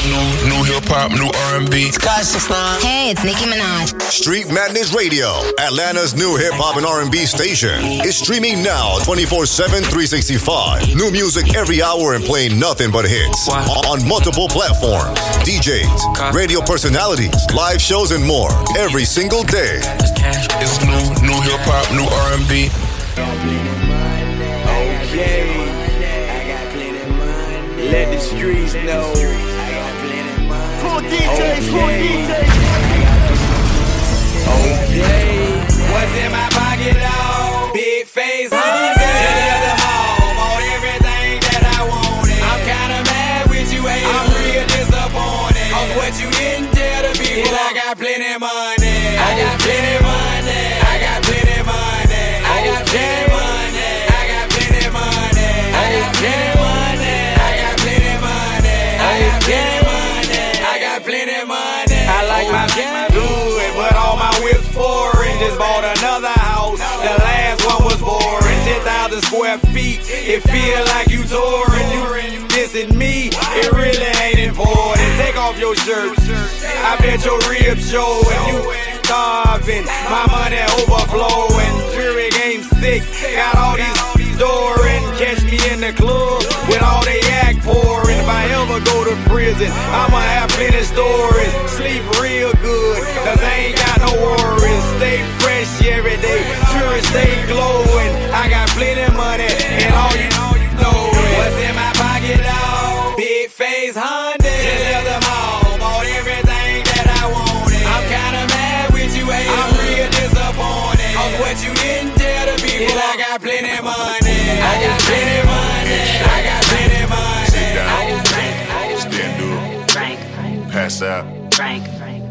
It's new, new hip hop, new R&B. Hey, it's Nicki Minaj. Street Madness Radio, Atlanta's new hip hop and R&B station, is streaming now 24/7 365. New music every hour and playing nothing but hits on multiple platforms. DJs, radio personalities, live shows and more every single day. It's new, new hip hop, new R&B. Okay. Let the streets know. Screw a DJ, screw a DJ. Okay, what's in my pocket, dog? Big face, huh? What you didn't tell the people, I got plenty money. I got plenty money. Just bought another house. The last one was boring. 10,000 square feet. It feel like you touring. You dissing me. It really ain't important. Take off your shirt. I bet your ribs show if you starving. My money overflowing. Jury game six. Got all these doors. Catch me in the club with all they act pouring. If I ever go to prison, I'ma have plenty stories. Sleep real good, cause I ain't got no worries. Stay fresh every day, sure stay glowing. I got plenty money, and all you dog. Big face Honda, just left them all, bought everything that I wanted. I'm kinda mad with you, hey. I'm real disappointed. Cause what you didn't tell the people, I got plenty money. I got plenty money. I got plenty money. Sit down. I got plenty. Stand up. Frank, Pass out. Frank,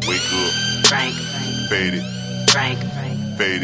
Wake up. Frank, Fade it. Frank, Fade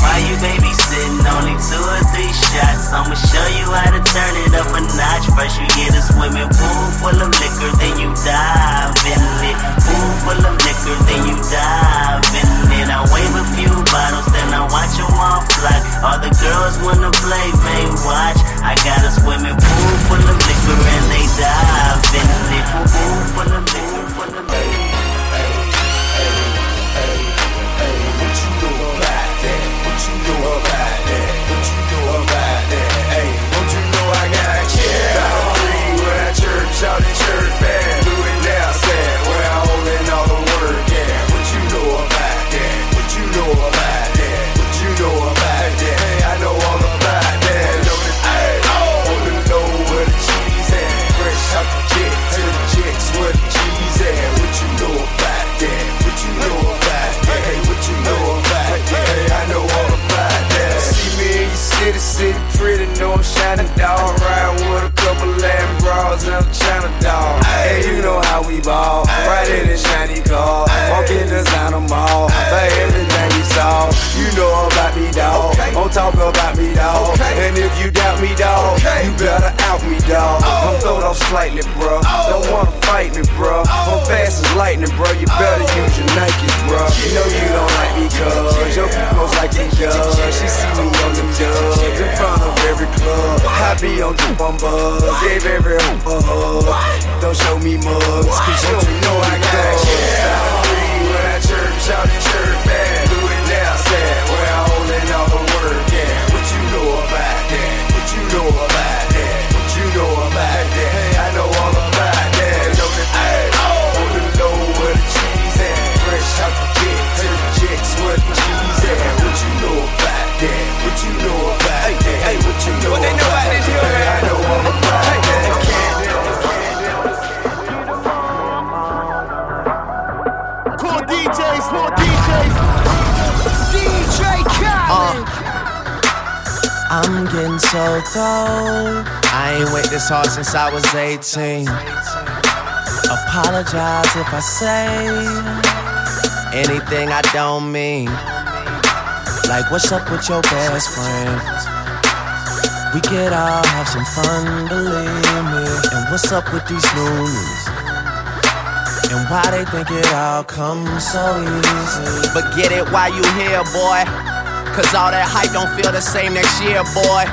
Why you babysitting? Only two or three shots. I'ma show you how to turn it up a notch. First you get a swimming pool full of liquor, then you dive in it. Pool full of liquor, then you dive in it. I wave a few bottles, then I watch them all fly. All the girls wanna play, may watch. I got a swimming pool full of liquor, and they dive in it. Pool full of liquor, know about that? What you know about that? Don't you know I got this hard since I was 18. Apologize if I say anything I don't mean. Like, what's up with your best friend? We could all have some fun, believe me. And what's up with these loonies? And why they think it all comes so easy? But get it while you here, boy. Cause all that hype don't feel the same next year, boy.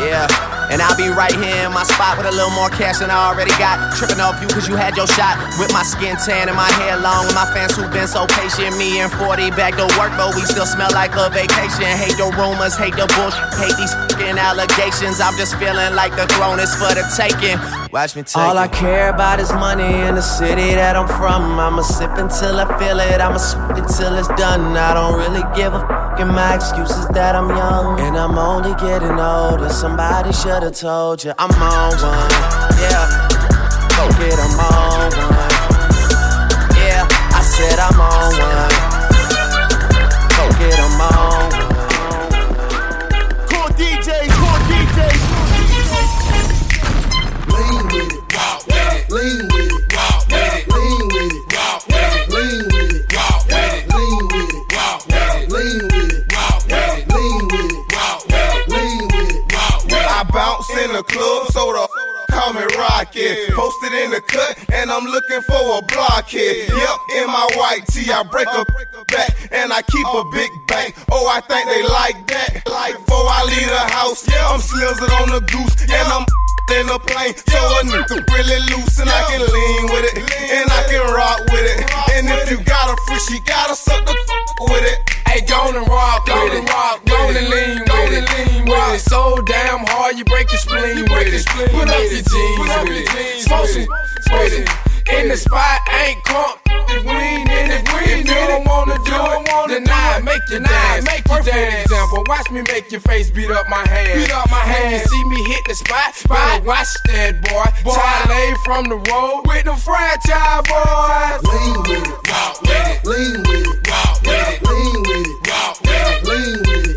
Yeah. And I'll be right here in my spot with a little more cash than I already got. Tripping off you cause you had your shot. With my skin tan and my hair long. With my fans who've been so patient. Me and 40 back to work, but we still smell like a vacation. Hate the rumors, hate the bullshit, hate these fucking allegations. I'm just feeling like the throne is for the taking. Watch me take All I care about is money in the city that I'm from. I'ma sip until I feel it. I'ma sip until it's done. I don't really give a fuck. And my excuse is that I'm young and I'm only getting older. Somebody should have told you I'm on one. Yeah, go get 'em on one. Yeah, I said I'm on one. Go get 'em on the club, soda. call me Rocket. Posted in the cut, and I'm looking for a blockhead. Yep, in my white tee, I break a back, and I keep a big bank. Oh, I think they like that. Like before I leave the house, I'm slizzing on the goose, and I'm in the plane. So a nigga really loose, and I can lean with it, and I can rock with it. And if you got a free, she gotta suck the with it. Hey, go and rock with it. Go and lean with it. Lean with it. So damn hard, you break your with it. Put up your jeans with it. Some with it. In the spot, ain't caught. If we ain't in it, if you don't wanna do it, then I make you dance. Make you dance. Example, watch me make your face beat up my hand. Beat up my hand. You see me hit the spot, better watch that boy. boy. Lay from the road with them Franchize Boyz. Lean with it. Walk with it. Lean with it. Walk with it. Lean with it. Walk with it. Lean with it.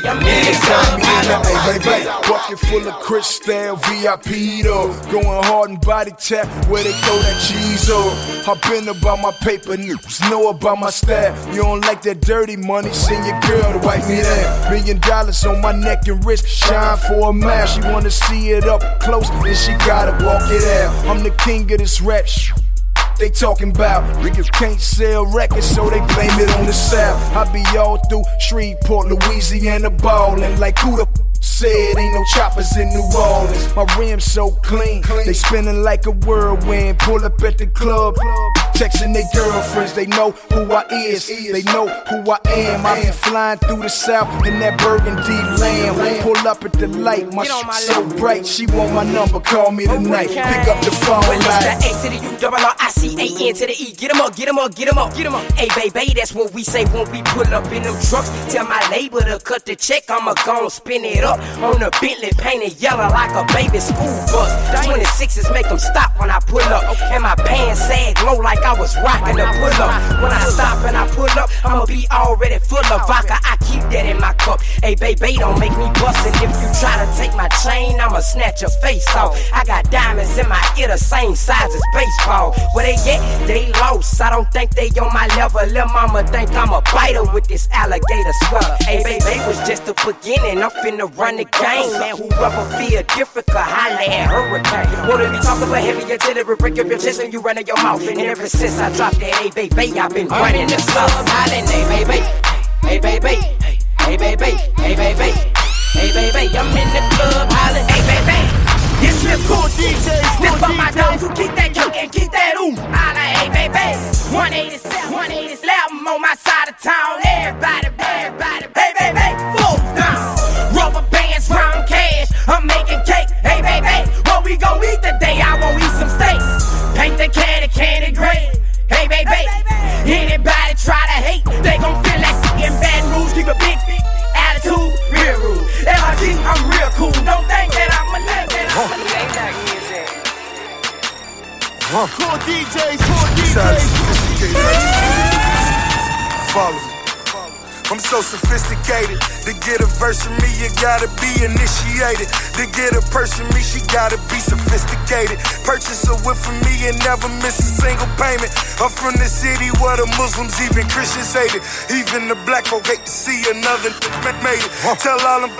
Take my beat, anytime, Hey, baby, bucket full of crystal, VIP though. Going hard and body tap where they throw that cheese up. I've been about my paper news, know about my style. You don't like that dirty money, send your girl to wipe me down. Million dollars on my neck and wrist, shine for a mile. She wanna see it up close, then she gotta walk it out. I'm the king of this rap they talking about. Niggas can't sell records, so they blame it on the South. I be all through Shreveport, Louisiana, ballin' like who the said ain't no choppers in New Orleans. My rims so clean, they spinning like a whirlwind. Pull up at the club, texting their girlfriends. They know who I is, they know who I am. I be flying through the South in that burgundy lamb. Pull up at the light, my shit so bright. She want my number, call me oh tonight. Pick up the phone, Well, it's the A to the U, double R, I C A N to the E. Get 'em up, get 'em up, get 'em up, get 'em up. Hey, baby, that's what we say when we pull up in them trucks. Tell my label to cut the check, I'ma gon' spin it up. On the Bentley, painted yellow like a baby school bus. 26s make 'em stop when I pull up. And my pants sag low like I was rocking a pull up. When I stop and I pull up, I'ma be already full of vodka. I keep that in my cup. Hey, baby, don't make me bust. And if you try to take my chain, I'ma snatch your face off. I got diamonds in my ear the same size as baseball. Where they at? They lost. I don't think they on my level. Lil' mama think I'm a biter with this alligator swell. Hey, baby, was just the beginning. I'm finna run the game, man. Whoever feel different, could holla at Hurricane. Wanna be talking about heavy artillery, break up your chest when you run in your mouth. And ever since I dropped that, hey, baby, I've been running the club. Hollin', hey, baby. Hey, baby. Hey, baby. Hey, baby. Hey, baby, I'm in the club, hollin', hey, baby. It's your cool DJs, Lift up my dogs who keep that junk and keep that ooh. Holla, hey, baby. 187, 187, I'm on my side of town. Everybody, everybody, hey, baby, full down. Rubber bands, round cash, I'm making cake. Hey, baby, what we gon' eat today? I won't eat some steak. Paint the candy, candy gray. Hey, baby, anybody try to hate, they gon' feel like in bad rules. Keep a big, big attitude, real rude. LRG, I'm real cool. Don't think that I'm a name that I'm a name that Cool DJs, cool DJs. Follow. I'm so sophisticated. To get a verse from me, you gotta be initiated. To get a person me, she gotta be sophisticated. Purchase a whip from me and never miss a single payment. I'm from the city where the Muslims, even Christians hate it. Even the black folk hate to see another made it. Tell all them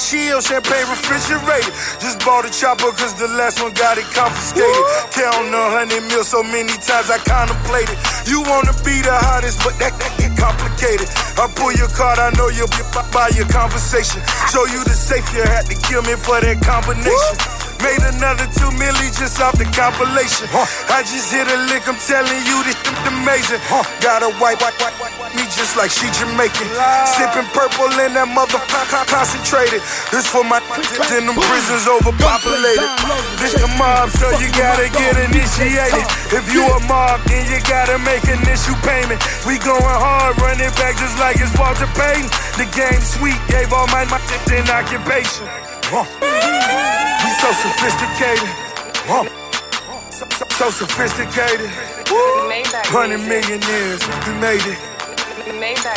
chill, champagne refrigerated. Just bought a chopper cause the last one got it confiscated. Count a hundred mil so many times I contemplated. You wanna be the hottest, but that, that get complicated. I pull your card, I know you'll be by your conversation. Show you the safe, you had to kill me for that combination. Made another two milli just off the compilation. I just hit a lick, I'm telling you this shit amazing. Got a white, white, white, white, white, me just like she Jamaican. Sipping purple in that motherfucker concentrated. This for my in them prisons overpopulated. This the mob, so you gotta get initiated. If you a mob, then you gotta make an issue payment. We going hard, run it back just like it's Walter Payton. The game sweet, gave all my my in occupation. We so sophisticated. So, so, so sophisticated. Hundred million years, we made it.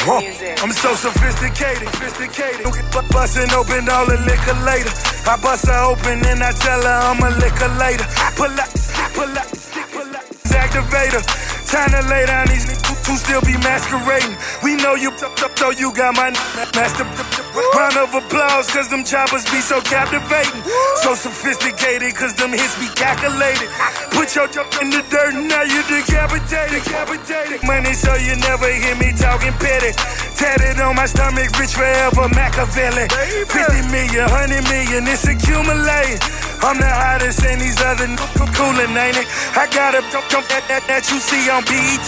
Huh. I'm so sophisticated, sophisticated. Bu- Busting open all the liquor later. I bust her open and I tell her I'm a liquor later. Pull up, pull up, pull up. Activator. Time to lay down these niggas who still be masquerading. We know you, so you got my master. Round of applause, cause them choppers be so captivating. So sophisticated, cause them hits be calculated. Put your jump in the dirt, now you decapitated. decapitated. Money, so you never hear me talking petty. Tatted on my stomach, rich forever, Machiavelli. 50 million, 100 million, it's accumulating. I'm the hottest and these other n- coolin', ain't it? I got a jump that, that, that you see on BET.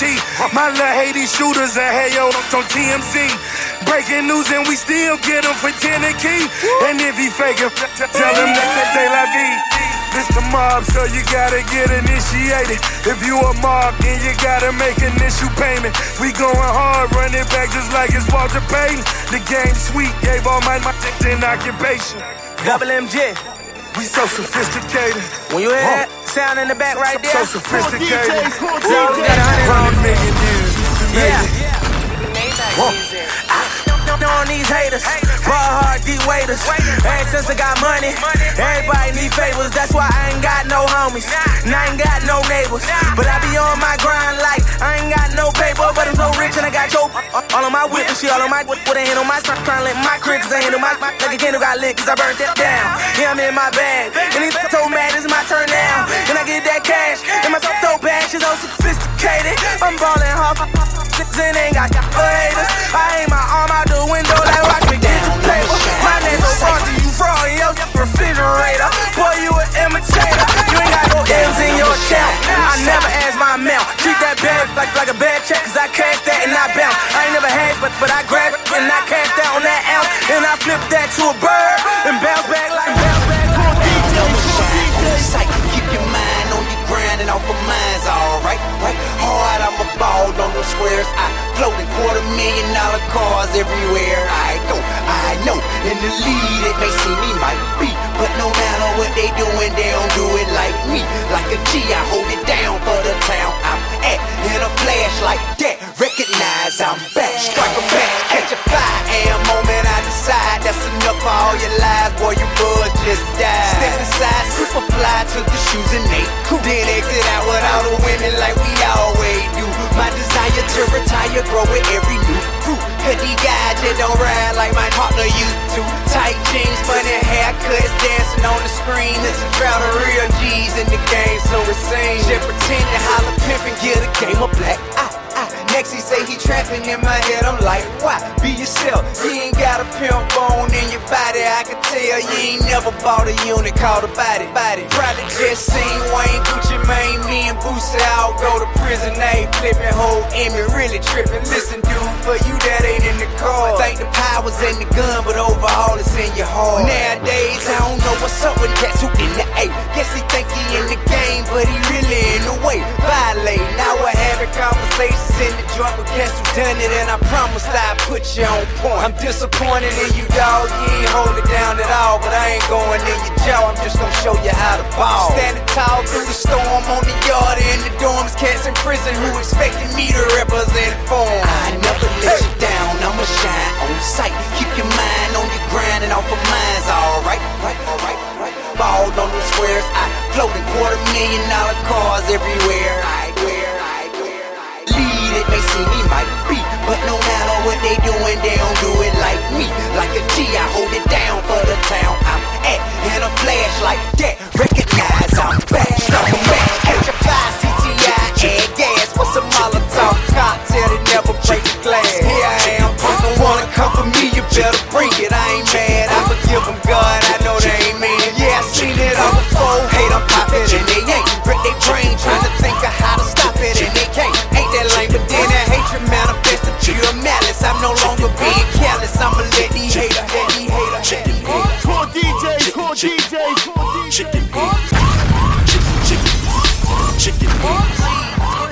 My little these shooters are hey yo on TMZ. Breaking news and we still get them for 10 a key. And if he faking, tell him that, that they la vie. This the mob, so you gotta get initiated. If you a mob, then you gotta make initial payment. We going hard, run it back just like it's Walter Payton. The game sweet, gave all my my in occupation. Double MJ. We so sophisticated. When you hear that sound in the back right there, So sophisticated. we got a hundred Hundred million years. Made Yeah. it. Ah. on these haters, ball hard, deep waiters. Ever since I got money, everybody need favors. That's why I ain't got no homies, and I ain't got no neighbors. But I be on my grind like I ain't got no paper, but I'm so rich and I got your all on my whip and shit, all on my whip with a hand on my strap, trying to let my crib, cause I handle my like a candle got lit, cause I burnt that down. Yeah, I'm in my bag, and these so mad, it's my turn now. And I get that cash, and my so bad, she's so sophisticated. I'm ballin' hard, and ain't got haters. I aim my arm out the window like rock me get the paper. My name so frosty, you fraud in your refrigerator. Boy, you an imitator. You ain't got no M's in your account. I never ask my amount. Treat that bag like, like a bad check, cause I cash that and I bounce. I ain't never had, but, but I grab it and I cash that on that ounce. And I flip that to a bird and bounce back like bounce back. Sight, keep your mind on your grind and off of mine's alright, right? Hard, I'm a ball on those squares. I float in quarter million dollar cars everywhere I go. I know in the lead it may seem me might be, but no matter what they doing, they don't do it like me. Like a G, I hold it down for the town I'm at. In a flash like that, recognize I'm back. Strike a match, catch a 5 a.m. moment. I decide that's enough for all your lies, boy. Your buzz just died. Step aside, super fly, took the shoes and they cool. Then exit out with all the women like we always do. My desire to retire grow with every new crew. Cause these guys just don't ride like my partner used to. Tight jeans, funny haircuts, dancing on the screen. It's a drought of real G's in the game, so it seems. Just pretend to holler, pimp and get a game of black. Ah. Next he say he trapping in my head. I'm like, why? Be yourself. You ain't got a pimp bone in your body. I can tell you ain't never bought a unit called a body. Body. Probably just seen Wayne Gucci Mane. Me and Boosie out go to prison. They flipping whole Emmy, really tripping. Listen, dude, for you that ain't in the car. Think the power's in the gun, but overall it's in your heart. Nowadays I don't know what's up with cats who in the A. Guess he think he in the game, but he really conversations in the drunk with guess who done it, and I promised I'd put you on point. I'm disappointed in you, dog. You ain't hold it down at all, but I ain't going in your jaw. I'm just gonna show you how to ball. Standing tall through the storm on the yard in the dorms, cats in prison who expected me to represent form. I never let you down. I'ma shine on sight. Keep your mind on your grind and off of mine's alright. Right, right, right. Ball on those squares. I floating quarter million dollar cars everywhere. I it may seem he might be. But no matter what they doing, they don't do it like me. Like a G, I hold it down for the town I'm at. And a flash like that, recognize I'm back. Stop a match, catch a fly, CTI, add gas. What's a Molotov cocktail that never break the glass? Here I am, don't wanna come for me, you better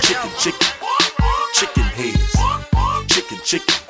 Chicken, chicken. Chicken heads. Chicken, chicken.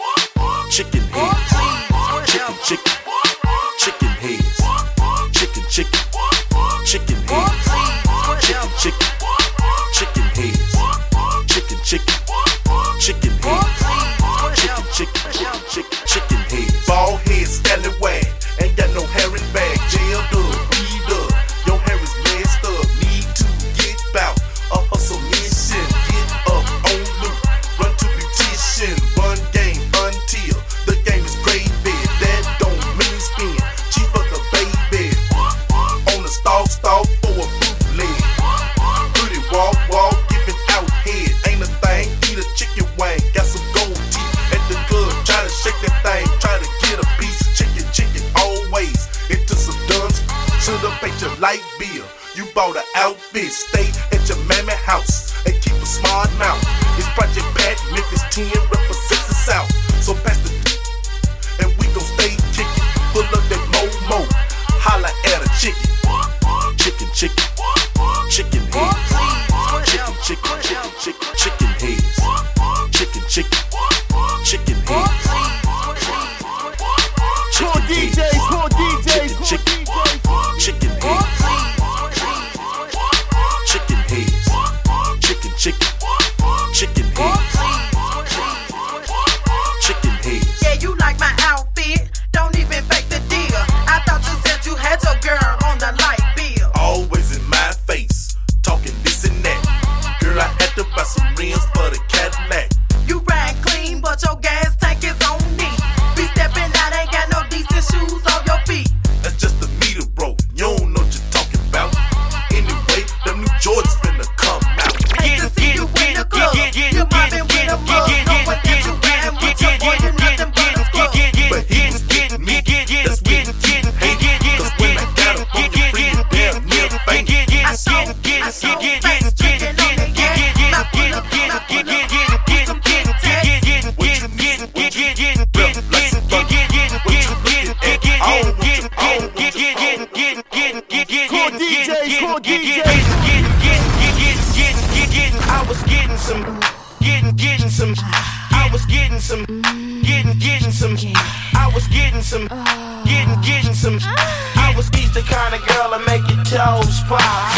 Getting, getting, getting, getting, getting, getting, getting, getting. I was getting some, getting, getting some. I was getting some, getting, getting some. I was getting some, getting, getting some. I was the kind of girl that make your toes pop.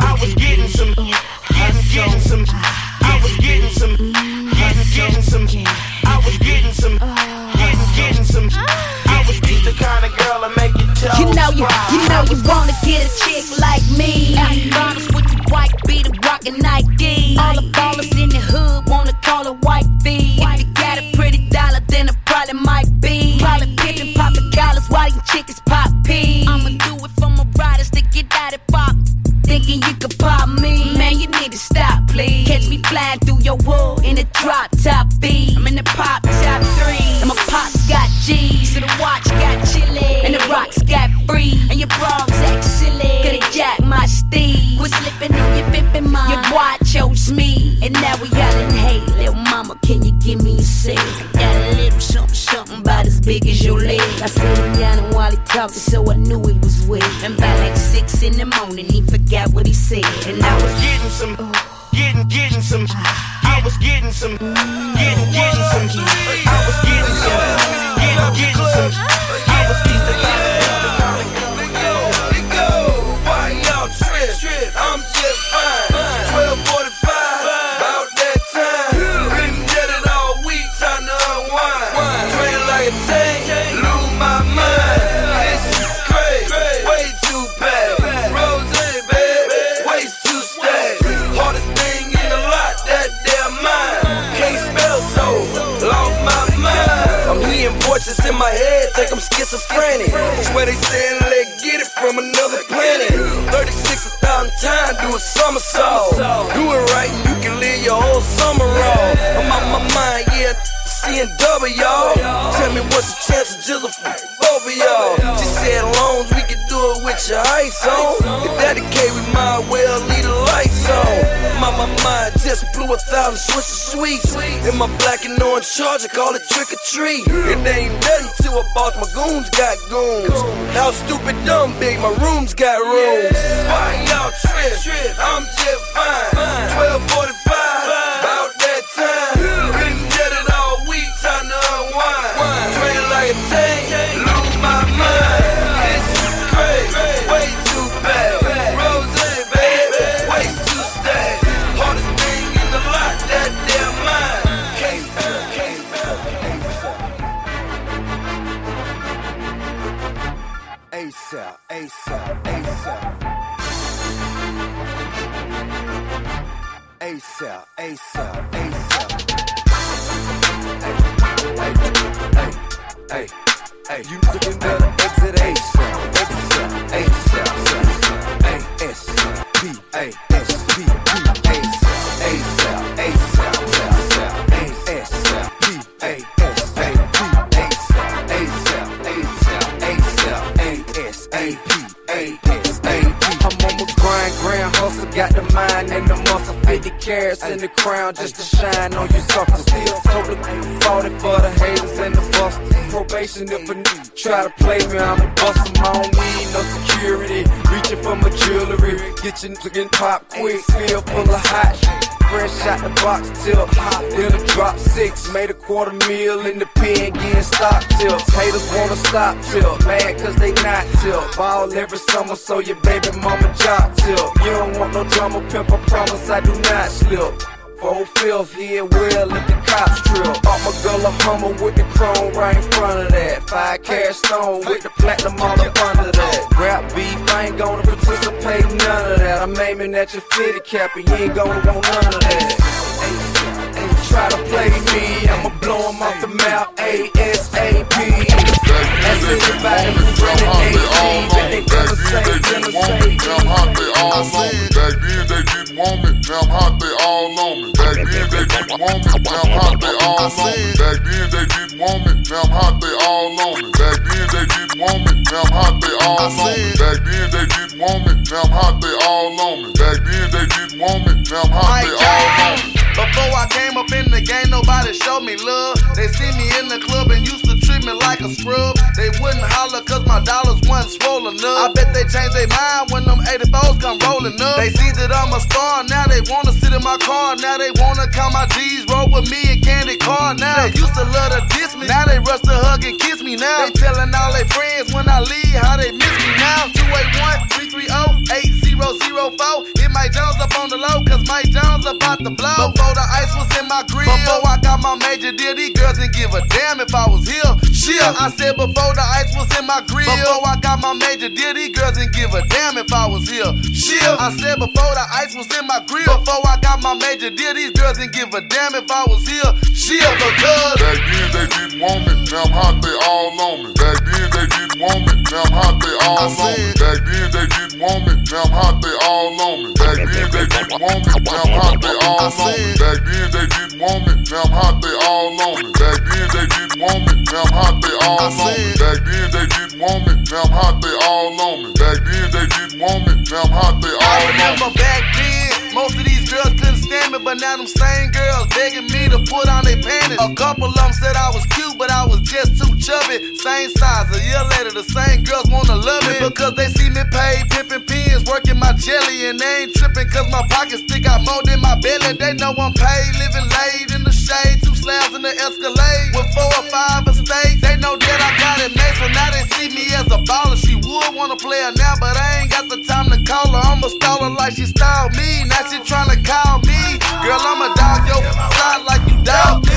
Schizophrenic. Swear they saying let get it from another planet. 36 a thousand times, do a somersault. Do it right, and you can live your whole summer off. I'm on my mind, yeah. Seeing double, y'all. Tell me what's the chance of jizzle for both of y'all. Blew a thousand Swiss sweets. In my black and orange charger, call it trick or treat. It ain't nothing till I bought my goons got goons. How stupid, dumb, big, my rooms got rooms. Why y'all trip? I'm just fine. 1245, 40 for the haters and the busters. Probation if a nigga try to play me, I'ma bust 'em. I don't need no security, reaching for my jewelry. Get your nigga getting pop quick, feel full of hot shit. Fresh out the box till hot, then a drop six. Made a quarter meal in the pen, getting stock tips. Haters wanna stop till, mad cause they not till. Ball every summer, so your baby mama job till. You don't want no drama, pimp, I promise I do not slip. Four fifths here, well, if the cops trip. Up my girl a hummer with the chrome right in front of that. Five carat stone with the platinum all up under that. Rap beef, I ain't gonna participate in none of that. I'm aiming at your fitted cap and you ain't gonna want none of that. Try to play me, I'ma blow 'em off the map ASAP. Everybody who's running AD, but they never say, never say. Damn hot, they all on me. Back then they didn't want me. Damn hot, they all on me. Back then they didn't want me. Damn hot, they all on me. Back then they didn't want me. Damn hot, they all on me. Back then they didn't want me. Damn hot, they all on me. Back then they didn't want me. Damn hot, they all on me. Back then they didn't want me. Damn hot, they all on me. Before I came up in the game, nobody showed me love. They see me in the club and used to treat me like a scrub. They wouldn't holler cause my dollars wasn't swollen up. I bet they changed their mind when them 84s come rolling up. They see that I'm a star, now they wanna sit in my car. Now they wanna count my G's, roll with me and candy car. Now they used to love to diss me, now they rush to hug and kiss me now. They telling all their friends when I leave how they miss me now. 281 330 8004. Hit Mike Jones up on the low, cause Mike Jones about to blow. Before the ice was in my grill, before I got my major deal, these girls didn't give a damn if I was here. Shit, I said before the ice was in my grill, before I got my major deal, these girls didn't give a damn if I was here. Shit, I said before the ice was in my grill, before I got my major deal, these girls didn't give a damn if I was here. Shit, because Back then they didn't want me. Damn hot, they all on me. Back then they didn't want me. Damn hot, they all on me. Back then they didn't want me. Damn hot, they all on me. Back then they didn't want me. Damn hot, they all on me. Back then they didn't want me. Damn hot, they all on me. Back then they didn't want me. Damn hot, they all on me. Back then they didn't want me. Damn hot, they all on me. Back then they didn't want me. Damn hot, they I all on me. remember back then, Most of these girls couldn't stand me, but now them same girls begging me to put on their panties. A couple of them said I was cute, but I was just too chubby. Same size. A year later, the same girls wanna love me because they see me pay pimping pins, working my jelly, and they ain't tripping cause my pockets stick out more than my belly. They know I'm paid, living late in the shade, two slabs in the Escalade with four or five estates. They know that I got it made, so now they see me as a baller. She would wanna play her now, but I ain't got the time to call her. I'ma stall her like she styled me. Now she tryna call me. Girl, I'ma dog yo side like you dog me.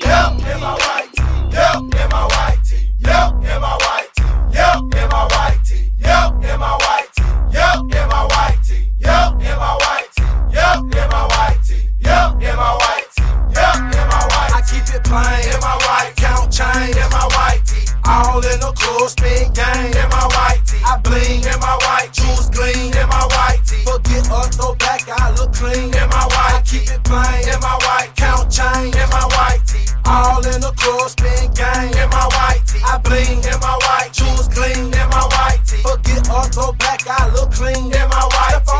Yep, in my white tee. Yep, in my white tee. Yep, in my white tee. Yep, in my white tee. Yep, in my white tee. Yep, in my white tee. Yep, in my white tee. Yep, in my white tee. Yep, in my white tee. Yep, in my white. I keep it plain in my white count chain in my white tee. All in the club, spin game in my white tee. I bling in my white jewels gleam in my white tee. Forget a throwback, I look clean in my white. Keep it plain in my white count chain in my white tee. All in the club, spin game in my white tee. I bling in my white jewels gleam in my white tee. Forget a throwback, I look clean in my white.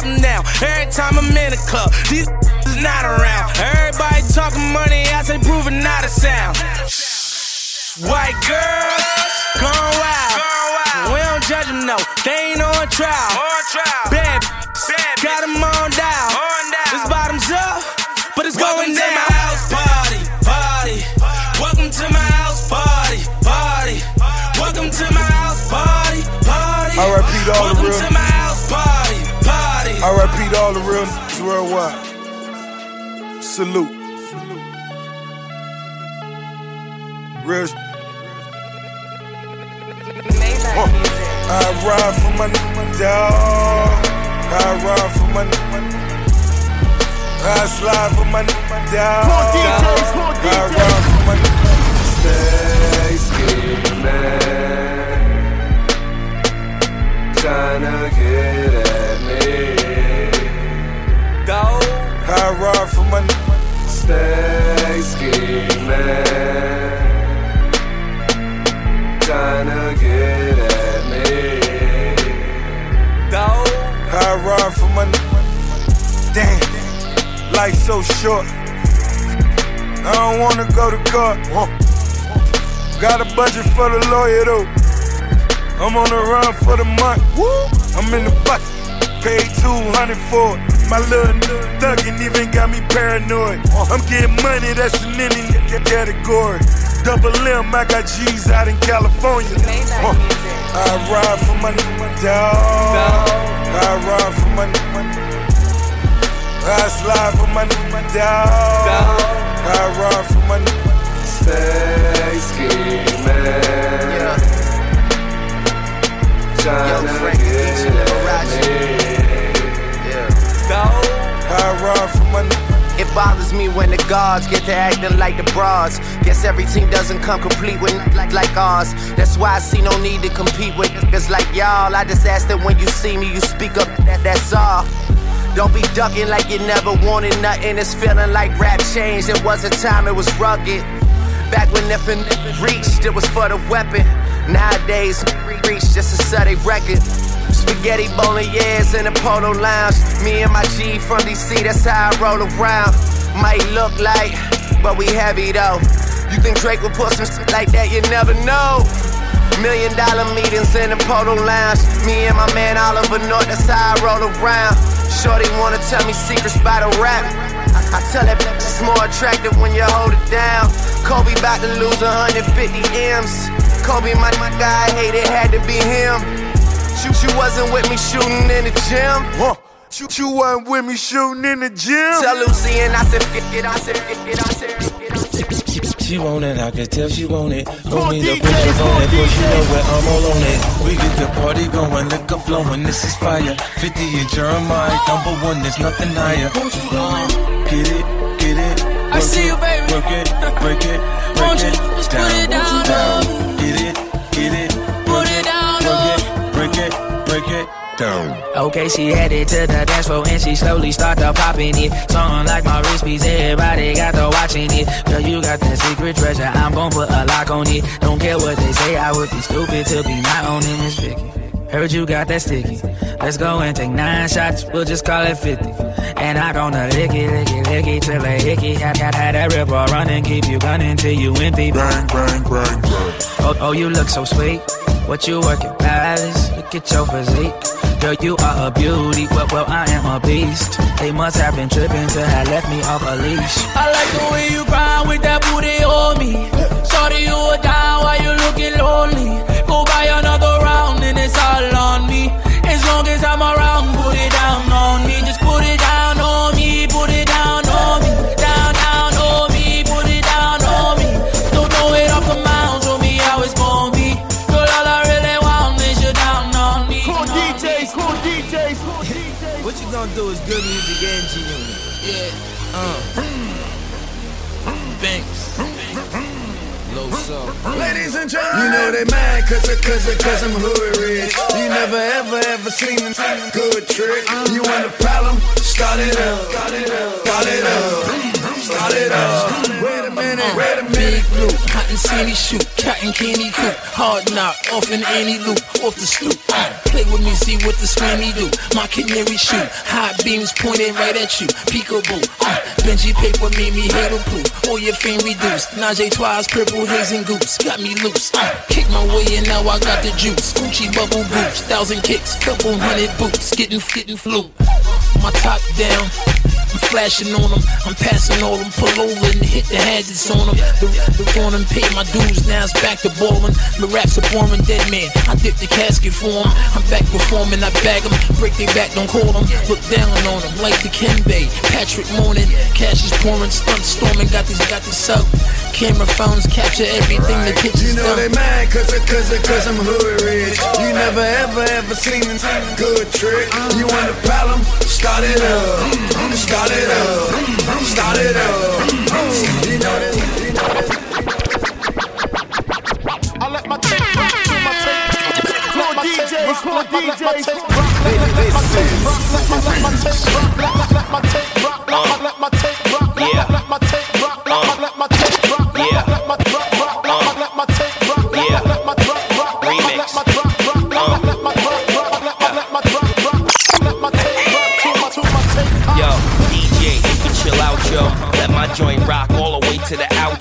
Down. Every time I'm in a club, these is not around. Everybody talking money, I say proving not a sound. White girls, gone wild. We don't judge them, no. They ain't on trial. Bad, got them on down. This bottoms up, but it's going down. to my house party, party. Welcome to my house party, party. Welcome to my house party, party. I repeat all the Welcome real. I repeat all the real niggas worldwide. Salute. Real. sh- Uh, I ride for my n- dog. I ride for my n- I slide for my n- dog. I ride for my n- Stay scheming, tryna get ride for my Stay scheming, tryna get at me. Go. I ride for my Damn, life so short. I don't wanna go to court. Got a budget for the lawyer though. I'm on the run for the month. I'm in the bucket, paid 200 for it. My little thuggin' even got me paranoid. I'm getting money, that's in any category. Double M, I got G's out in California. Uh, I ride for my dog. I ride for my I slide for my dog. To acting like the bras. Guess every team doesn't come complete with like, like ours. That's why I see no need to compete with niggas like y'all. I just ask that when you see me, you speak up, that, that's all. Don't be ducking like you never wanted nothing. It's feeling like rap changed. It was a time it was rugged. Back when nothing reached, it was for the weapon. Nowadays, reach just to set a record. Spaghetti bolognese in the polo lounge. Me and my G from DC, that's how I roll around. Might look like, but we heavy though. You think Drake would put some shit like that? You never know. Million dollar meetings in the polo lounge. Me and my man Oliver North, that's how I roll around. Shorty wanna tell me secrets by the rap. I, I tell that bitch it's more attractive when you hold it down. Kobe about to lose 150 M's. Kobe, my, my guy, hate it had to be him. You, you wasn't with me shooting in the gym. Huh. You, you wasn't with me shooting in the gym. Tell Lucy and I said, I said, I said, said. She want it, I can tell she want it. Don't need to put on it, but she know where I'm all on it. We get the party going, liquor flowing, this is fire. 50 and Jeremih, number one, there's nothing higher. Get it, get it. I see you, baby. Work it, break it, break it just put it down, down. Get it, get it, Put it down, work it, break it, break it Okay, she headed to the dance floor and she slowly started popping it. Something like my wrist piece, everybody got to watching it. Girl, you got that secret treasure, I'm gon' put a lock on it. Don't care what they say, I would be stupid to be not owning this Vicky. Heard you got that sticky. Let's go and take nine shots, we'll just call it 50. And I gonna lick it, lick it, lick it till it hickey. Had, had, had that river running, keep you gunning till you empty. Bang, bang, bang, bang. Oh, oh, you look so sweet. What you working, palace? Look at your physique. Girl, you are a beauty. Well, well, I am a beast. They must have been tripping to have left me off a leash. I like the way you grind with that booty on me. Sorry you were down while you looking lonely. Go buy another round and it's all on me. As long as I'm around, put it down on me. Ladies and gentlemen, you know they mad cause, I- cause, I- cause I'm hood rich. You never ever ever seen a good trick. You want a problem? Start it up. Start it up. Start it up. Start it up. Wait a minute, wait a minute. Big blue, cotton candy shoot, cotton candy coop, hard knock, off in any loop, off the stoop. Uh, play with me, see what the swimmy do. My canary shoot, hot beams pointed right at you. Peekaboo, uh, Benji paper made me halo proof. All your fame reduced. Najee twice, purple haze and goose, got me loose. Uh, kick my way and now I got the juice. Gucci bubble boots, thousand kicks, couple hundred boots, getting getting flu. My top down. I'm flashing on them, I'm passing all them, pull over and hit the hazards on them. The, the on them pay my dues, now it's back to ballin'. My raps are boring, dead man. I dip the casket for 'em. I'm back performing, I bag 'em. Break their back, don't call 'em. Look down on 'em, like the Ken Bay, Patrick Morning. Cash is pouring, stunt storming, got this, got this up. Camera phones capture everything, the pictures You know they mad cause, cause, cause I'm hood rich. You never ever ever seen a good trick. You want a problem? Start it up. Start it up. Start it up. You know that. You know that. I let my tape rock to my tape. Cool DJs, cool DJs, cool Yo,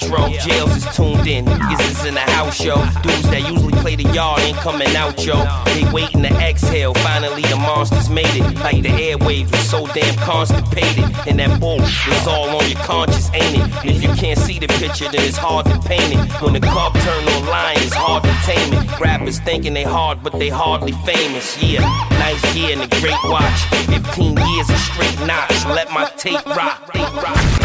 outro. Jails is tuned in, niggas is in the house, yo. Dudes that usually play the yard ain't coming out, yo. They waiting to exhale. Finally, the monsters made it. Like the airwaves was so damn constipated. And that bull is all on your conscience, ain't it? And if you can't see the picture, then it's hard to paint it. When the cub turn online, it's hard to tame it. Rappers thinking they hard, but they hardly famous. Yeah, nice gear and a great watch. 15 years of straight knots. Let my tape rock. Tape rock.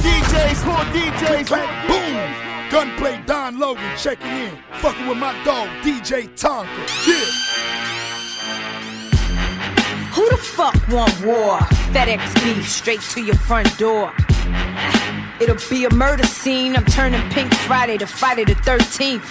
DJs, cool DJs, Clap, boom. Gunplay Don Logan checking in. Fucking with my dog, DJ Tonka. Yeah. Who the fuck want war? FedEx beef straight to your front door. It'll be a murder scene. I'm turning Pink Friday to Friday the 13th.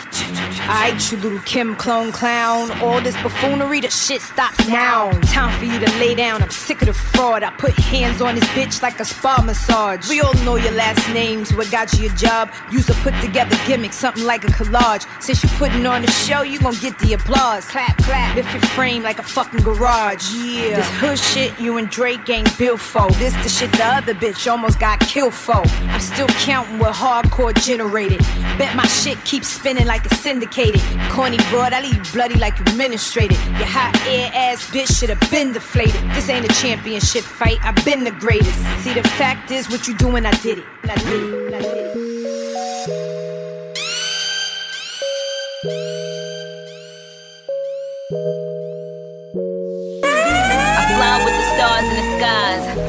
Alright, you Lil Kim clone clown. All this buffoonery, the shit stops now. Time for you to lay down. I'm sick of the fraud. I put hands on this bitch like a spa massage. We all know your last names. What got you a job? Use to put together gimmicks, something like a collage. Since you're putting on the show, you gon' get the applause. Clap, clap. Lift your frame like a fucking garage. Yeah. This hood shit you and Drake ain't built for. This the shit the other bitch almost got killed for. I'm still counting what hardcore generated. Bet my shit keeps spinning like it's syndicated. Corny broad, I leave bloody like you administrated. Your hot air ass bitch should have been deflated. This ain't a championship fight, I've been the greatest. See, the fact is, what you doing, I did it. I did it. I did it. I fly with the stars in the skies.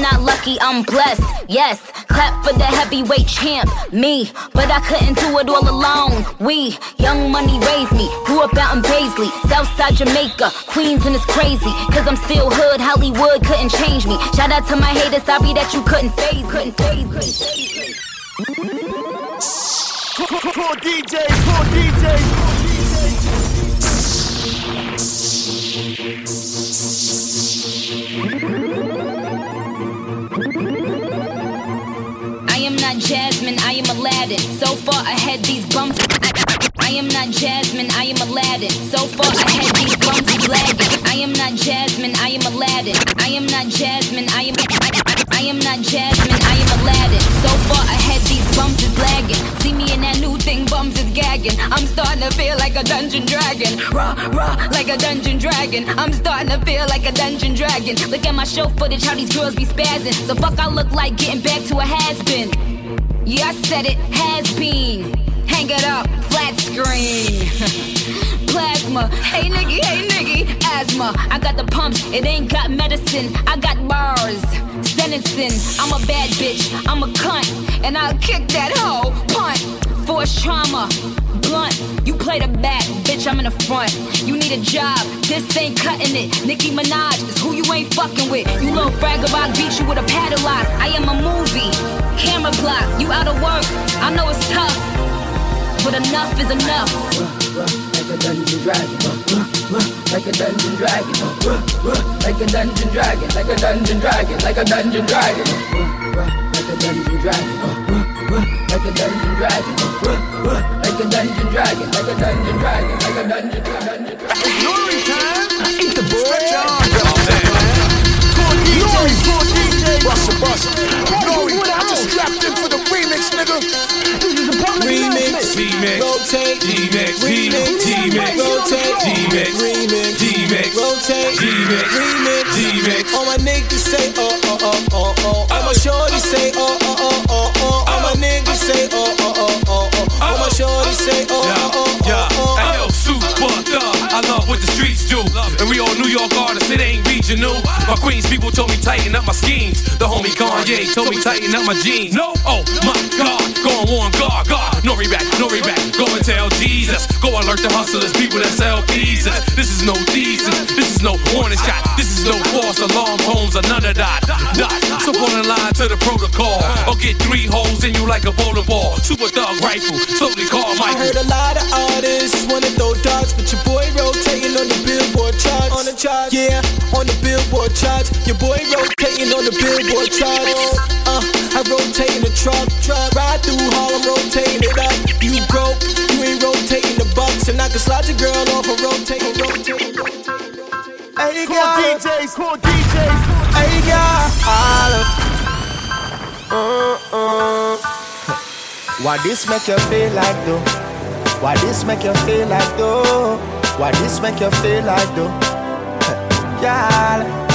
not lucky, I'm blessed. Yes, clap for the heavyweight champ, me. But I couldn't do it all alone. We, young money raised me, grew up out in Baisley, Southside Jamaica, Queens, and it's crazy. Cause I'm still hood, Hollywood couldn't change me. Shout out to my haters, sorry that you couldn't phase, couldn't phase me. Cool DJ, cool DJ. Jasmine, I am Aladdin. So far ahead, these bumps. I am not Jasmine, I am Aladdin. So far ahead, these bumps. I am not Jasmine, I am Aladdin. I am not Jasmine, I am. I am not Jasmine, I am Aladdin. So far ahead, these bumps is lagging. See me in that new thing, bums is gagging. I'm starting to feel like a dungeon dragon. Raw, raw, like a dungeon dragon. I'm starting to feel like a dungeon dragon. Look at my show footage, how these girls be spazzing. So fuck, I look like getting back to a has been. Yeah, I said it, has been. Hang it up, flat screen. Plasma, hey nigga, hey nigga, asthma. I got the pumps, it ain't got medicine. I got bars, sentencing. I'm a bad bitch, I'm a cunt, and I'll kick that hoe. Punt, force trauma, blunt. You play the back, bitch, I'm in the front. You need a job, this ain't cutting it. Nicki Minaj is who you ain't fucking with. You little bragger, I beat you with a paddle lock. I am a movie, camera block. You out of work, I know it's tough, but enough is enough like a dungeon dragon, like a dungeon dragon, like a dungeon dragon, like a dungeon dragon, like a dungeon dragon, like a dungeon dragon like a dungeon dragon, like a dungeon dragon, like a dungeon dragon, like a dungeon dragon. It's Nori time. It's the boy. Stretch on. Nori, Nori, Russell, Russell. Nori, I just strapped in for the remix, nigga. Remix, remix, rotate, remix, remix, remix, rotate, remix, remix, remix, rotate, remix, remix, remix. All my niggas say oh oh oh oh oh. All my shorties say oh oh oh oh oh. All my niggas say oh oh oh oh oh. All my shorties say oh oh oh oh oh. super thug. I love what the streets do. And we all New York artists, it ain't regional. My Queens people told me tighten up my schemes. The homie Kanye told me tighten up my jeans. No, oh my God, go on one guard, God. No reback, no reback. Go and tell Jesus. Go alert the hustlers, people that sell pieces. This is no thesis, this is no warning shot. This is no false alarm tones or none of that. Dot. So fall in line to the protocol. Or get three holes in you like a bowling ball. Super thug rifle, slowly call Michael. I heard a lot of artists wanna throw darts, but your boy rotating on the Billboard charts. On the charts, yeah, on the Billboard charts. Your boy rotating on the Billboard charts. Uh, I rotate in the truck, truck, ride through Harlem, rotating it up. You broke, you ain't rotating the bucks, and I can slide your girl off a rotate, rotate, rotate. Hey, Cool DJs, cool DJs. Hey, Uh-uh. Why this make you feel like though? Why this make you feel like though? Why this make you feel like though? Girl,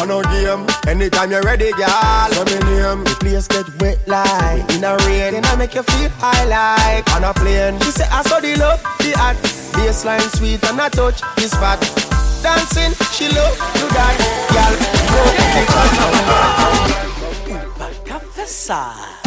On no game. Anytime you're ready, girl. So me name. The place get wet like in a rain. Then I make you feel high like on a plane. She say I saw the love, the art. Baseline sweet and I touch this spot. Dancing, she love do that, girl. Go, Professor. Click,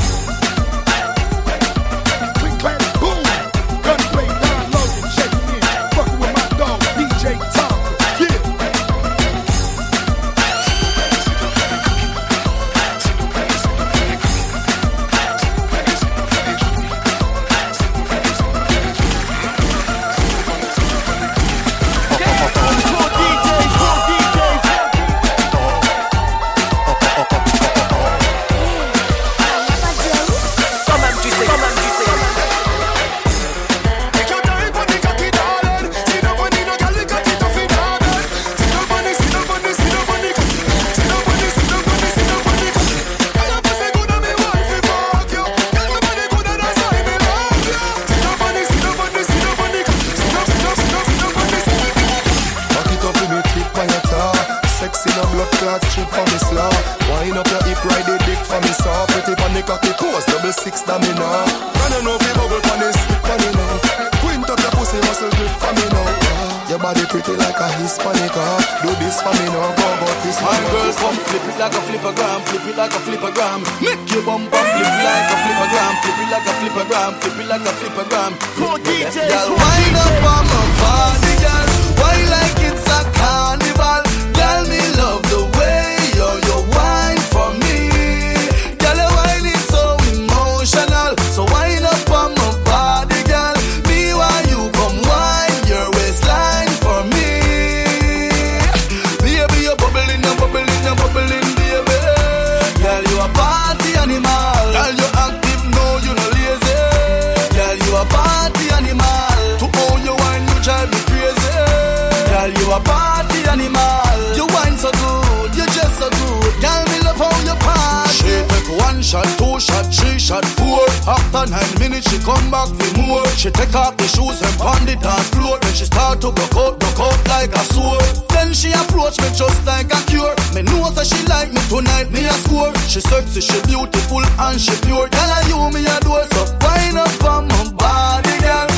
animal. You wine so good, you just so good. Girl, me love how you party. She take one shot, two shot, three shot, four. After nine minutes, she come back for more. She take off the shoes and pound it dance floor. Then she start to broke out, broke out like a sword. Then she approach me just like a cure. Me know that she like me tonight, me a score. She sexy, she beautiful and she pure. Girl, I you me a door, so wind up on my body, girl.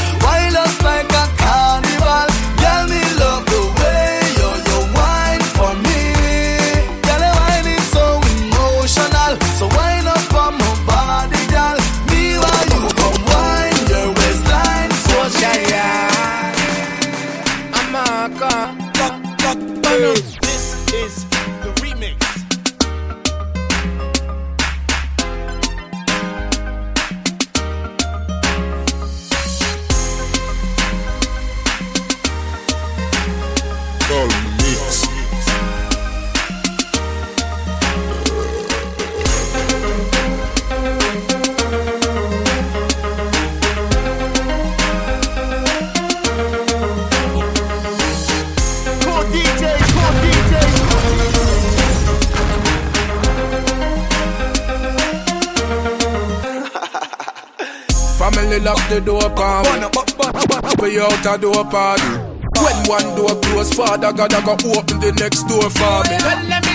Lock the door, palm. We out a door party. When one door close, father gotta go open the next door for me.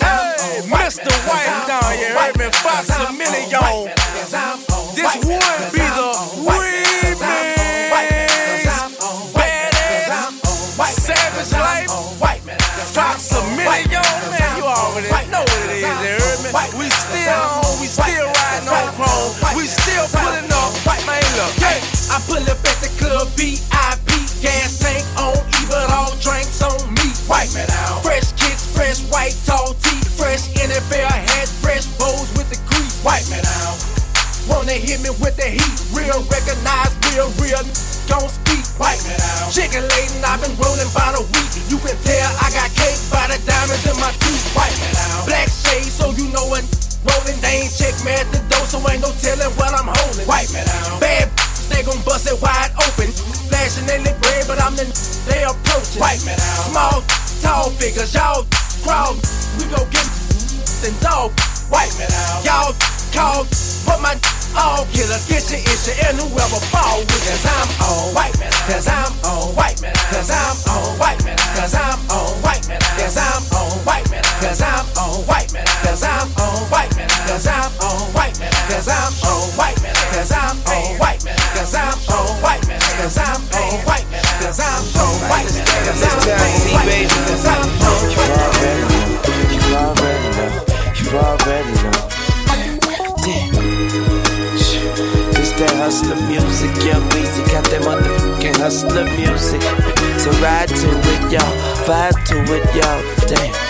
Hey, Mr. White down here, heard me a million. This would be the remix. Savage. White a million. You already know what it is. You heard me? We still we still riding on chrome. We still pulling up, pull up at the club VIP, gas tank on, even all drinks on me. Fresh kicks, fresh white tall tee, fresh NFL hat, fresh bows with the grease. White man out. Wanna hit me with the heat, real recognize, real, real. Don't speak white man out. Chicken laden, I've been rolling by the week. You can tell I got cake by the diamonds in my teeth. White man out. Black shades, so you know when rolling. They ain't check me at the door, so ain't no telling what I'm holding. White man out. Bad they gon' bust it wide open. Flashing in the gray, but I'm the they approaching. White man out. Small, tall figures, y'all crawl. We go get and dog. White man out. Y'all call, but my all killers get your issue and whoever fall with Cause I'm on white man Cause I'm on white man Cause I'm on white man Cause I'm on white man Cause I'm on white man Cause I'm on white man Cause I'm on white man Cause I'm on white man Cause I'm on white man Cause I'm on white man Cause I'm on white Cause I'm on white Cause I'm on white Cause I'm on white Cause I'm on white man You already know, you already know. Damn. It's that hustler music, young Weezy got that motherfucking hustler music. So ride to it, y'all, vibe to it, y'all. Damn.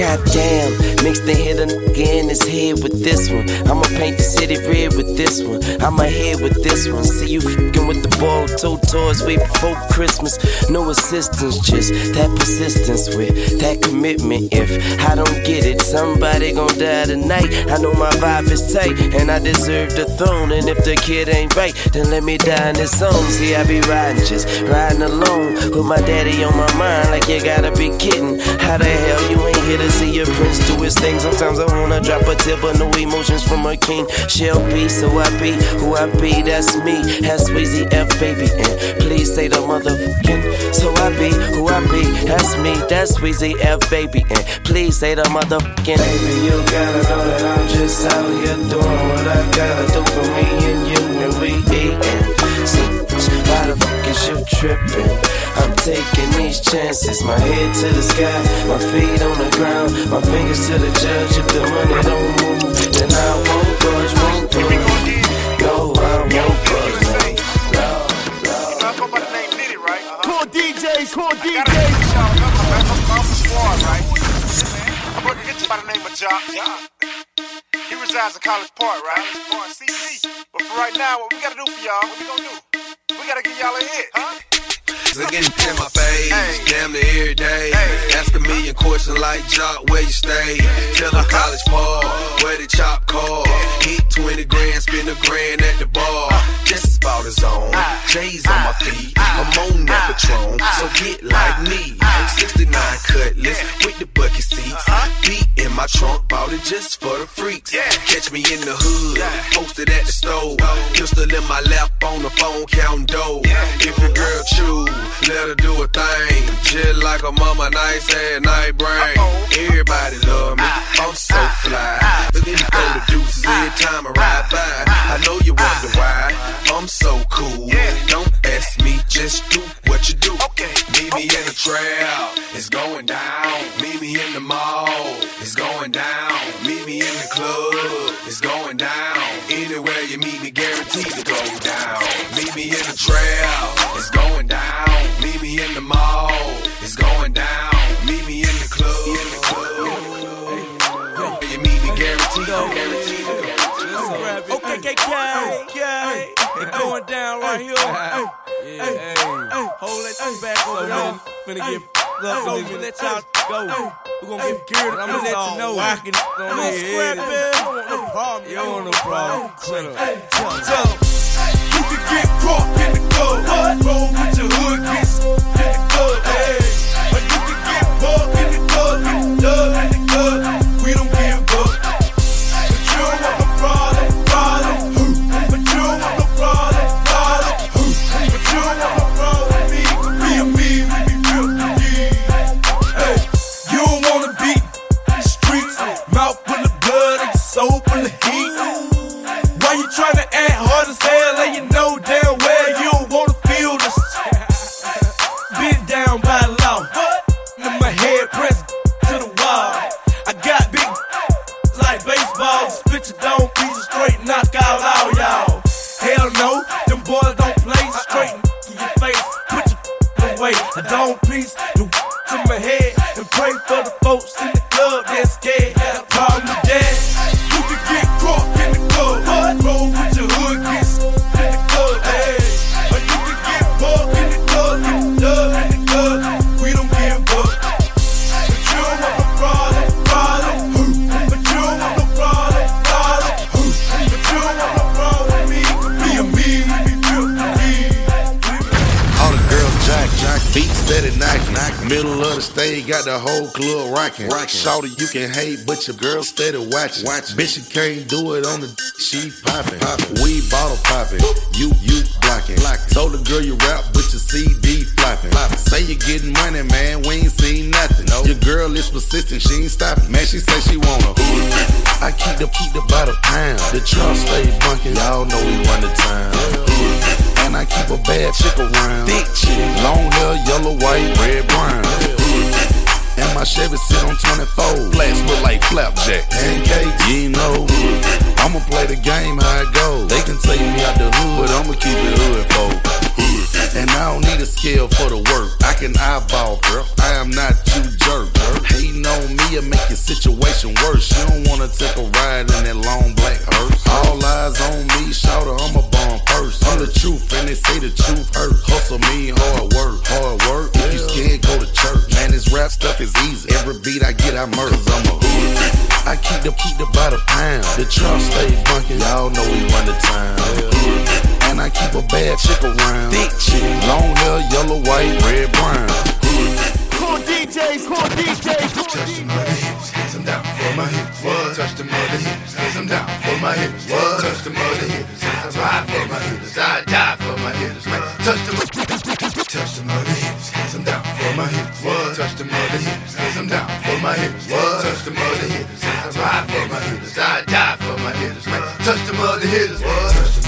Goddamn, mix the hit a nigga in his head with this one. I'ma paint the city red with this one. I'ma head with this one. See you fucking with the ball two toys way before Christmas. No assistance, just that persistence with that commitment. If I don't get it, somebody gon' die tonight. I know my vibe is tight and I deserve the throne. And if the kid ain't right, then let me die in this song. See, I be riding, just riding alone with my daddy on my mind. Like you gotta be kidding. How the hell you ain't here see your prince do his thing? Sometimes I wanna drop a tip, but no emotions from a king. She'll be, so I be who I be. That's me. That's Weezy F baby, and please say the motherfucking. So I be who I be. That's me, that's Weezy F baby. And please say the motherfucking Baby, you gotta know that I'm just out here doing what I gotta do for me and you and we eatin'. So, why the fuck is you trippin'? I'm taking these chances. My head to the sky, my feet on the ground, my fingers to the judge. If the money don't move, then I won't budge, won't budge. No, I won't budge. Uh-huh. Cool DJs, cool DJs. I'm the squad, right? I'm working get you by the name of Joc. He resides in College Park, right? Park, CC. But for right now, what we gotta do for y'all? What we gonna do? We gotta get y'all a hit, huh? Looking in my face, damn near every day. Ask a million questions like Joc, where you stay? Tell them college ball, where the chop call. Hit 20 grand, spend a grand at the bar. Uh. Just about his own. Uh. J's on my uh. feet, I'm on that Patron, so get like me. 69 cutlass with the. Trunk, bought it just for the freaks. Yeah. Catch me in the hood, posted at the store. Pistol in my lap on the phone, counting dough. If your girl choose, let her do a thing. Just like a mama, nice and night brain. Everybody love me, I'm so fly. But then you throw the deuces every time I ride by. I know you wonder why I'm so cool. Yeah. Don't ask me, just do what you do. Meet me in the trail, it's going down. Meet me in the mall, it's going down. Anywhere you meet me, guaranteed to go down. Meet me in the trail, it's going down. Meet me in the mall, it's going down. Meet me in the club, in the club. You meet me, guaranteed to go, guaranteed. Okay, okay, okay, okay. It going down right here. Yeah, hey, hold that shit back over there. Finna get up so we let y'all go. We gonna get geared. I'm gonna let you know. Rocking on their head. You don't want no problem. You don't want no problem. Shut up. Tell 'em. Tell 'em. You can get caught in the club. Roll with your hood, bitch. In the club, hey. But you can get caught in the club, the club, in the club. We don't give soul full of heat. Why you tryna act hard as hell and you know damn well you don't wanna feel this? Beat down by whole club rocking. Rockin'. Shorty, you can hate, but your girl steady watching. Watch. Bitch, you can't do it on the she poppin'. poppin'. We bottle poppin'. You, you blocking. blocking. Told the girl you rap, but your CD flopping. flopping. Say you getting money, man, we ain't seen nothing. Your girl is persistent, she ain't stopping. Man, she say she wanna. I keep the keep the by the pound. The truck stay bunkin', y'all know we run the town. And I keep a bad chick around. Thick chick. Long hair, yellow, white, red, brown. And my Chevy sit on 24. Flats look like flapjack. Pancakes, you know. I'ma play the game how it goes. They can take me out the hood, but I'ma keep it hood, folks. And I don't need a scale for the work. I can eyeball, bro. I am not you jerk. Hating on me will make your situation worse. You don't wanna take a ride in that long black hearse. All eyes on me, shout I'm a bomb first. I'm the truth, and they say the truth hurt. Hustle mean hard work, hard work. If you scared, go to church. Man, this rap stuff is easy. Every beat I get, I murder. I'm a hood. I keep the keep the by the pound. The truck stay bunkin'. Y'all know we run the town. And I keep a bad chick around. Thick chick, long hair, yellow, white, red, brown. Cool DJs, cool DJs, cool DJs. Them down for my hips. What? Touch the mother hips. Them down for my hips. What? Touch the mother hips. I ride for my hips. I touch the hitters.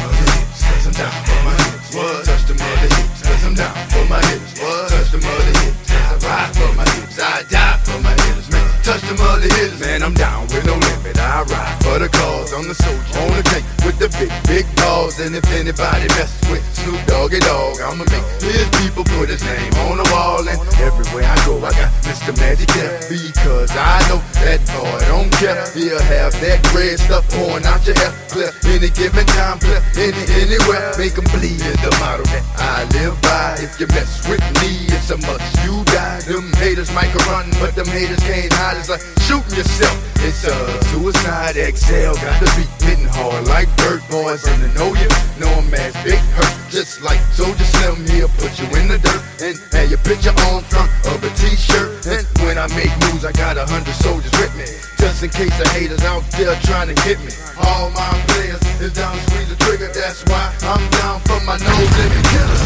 And if anybody messes with Snoop Doggy Dogg, I'ma make his people put his name on the wall. And everywhere I go, I got Mr. Magic there. Because I know that boy don't care. He'll have that red stuff pouring out your hair. Clear any given time, clear any, anywhere. Make 'em bleed is the motto that I live by. If you mess with me, it's a must you die. Them haters might run, but them haters can't hide. It's like shooting yourself. It's a suicide exhale. Got to be hitting hard like dirt boys. And to know you, know 'em as big hurt. Just like Soulja Slim here, put you in the dirt and have your picture on front of a t-shirt. And when I make moves, I got a hundred soldiers with me. Just in case the haters out there trying to hit me. All my players is down to squeeze the trigger. That's why I'm down for my no limit killer.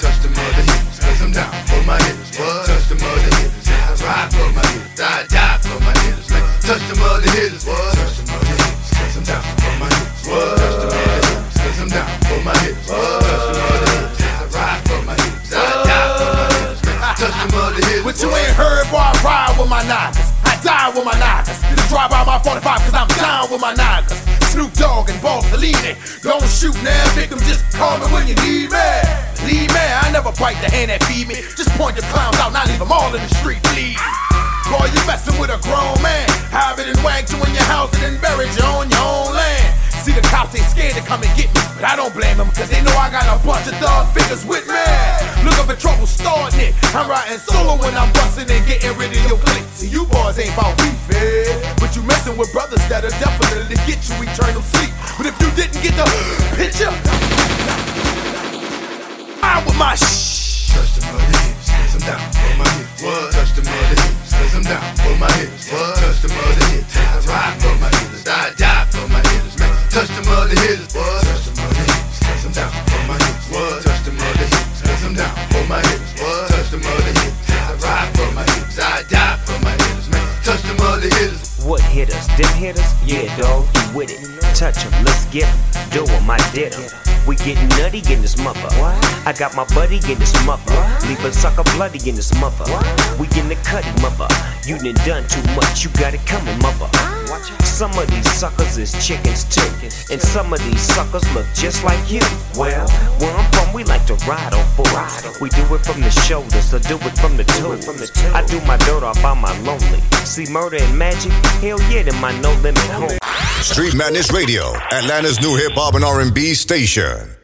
Touch the mother hips, cause I'm down for my hips. Touch the mother hips, I ride for my hips. I die for my hips. Touch the mother hips. Touch the mother 45 cause I'm down with my knockers. Snoop Dogg and Boss Salini. Don't shoot now, victim, just call me when you need me. Leave me, I never bite the hand that feed me. Just point the clowns out, not leave them all in the street bleeding. Boy, you messing with a grown man. Have it and whacked you in your house and then buried you on your own land. See the cops ain't scared to come and get me, but I don't blame them, cause they know I got a bunch of thug figures with me. Looking for trouble starting it. I'm riding solo when I'm busting and getting rid of your clique. See, you boys ain't about beef, eh? But you messing with brothers that'll definitely get you eternal sleep. But if you didn't get the picture, I'm with my shh. Touch the mother hips, cause I'm down for my hips. What? Touch the mother hips, cause I'm down for my hips. What? Touch the mother hips, I ride for my hips. I die Touch the mother hips. What? Touch the mother hips, cause I'm down for my hips. What? Touch the mother hips, cause I'm down for my hips. What? Touch the mother hips, I ride for my hips. I die for my hips, man. Touch the mother hips. What hitters? Them hitters? Yeah, dog, you with it. Touch 'em, let's get 'em. Do 'em, I did 'em. We getting nutty in this mother. I got my buddy in this mother. Leave a sucker bloody in this mother. We in the cutty mother. You done done too much, you got it coming, mother. Some of these suckers is chickens too. And some of these suckers look just like you. Well, where I'm from, we like to ride on fools. We do it from the shoulders, so do it from the tools. I do my dirt off on my lonely. See murder and magic? Hell yeah, to my no limit home. Street Madness Radio, Atlanta's new hip hop and R&B station.